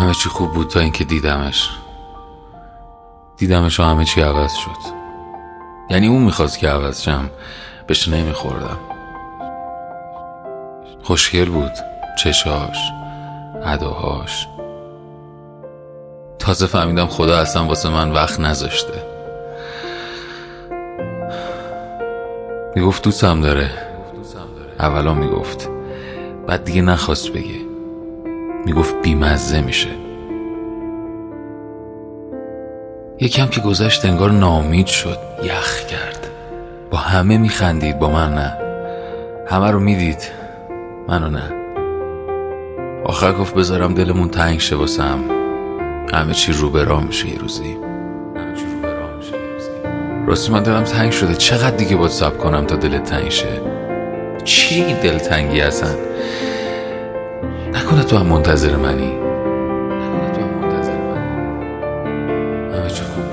همه چی خوب بود تا اینکه دیدمش. دیدمش و همه چی عوض شد. یعنی اون می‌خواست که عوض شم بهش نمیخوردم. خوشگل بود چشاش اداهاش تازه فهمیدم خدا اصلا واسه من وقت نذاشته. می‌گفت دوستم داره. اولا می‌گفت. بعد دیگه نخواست بگه. می‌گفت بیمزه میشه. یکم که گذشت انگار نامید شد یخ کرد. با همه میخندید با من نه. همه رو می‌دید منو نه. آخر گفت بذارم دلمون تنگ شه واسم. همه چی رو به راه میشه یه روزی. راستی من دلم تنگ شده. چقدر دیگه باید سب کنم تا دلت تنگ شه؟ چی دلتنگی هستن نکنه تو هم منتظر منی. نکنه تو هم منتظر منی. همه چی خوب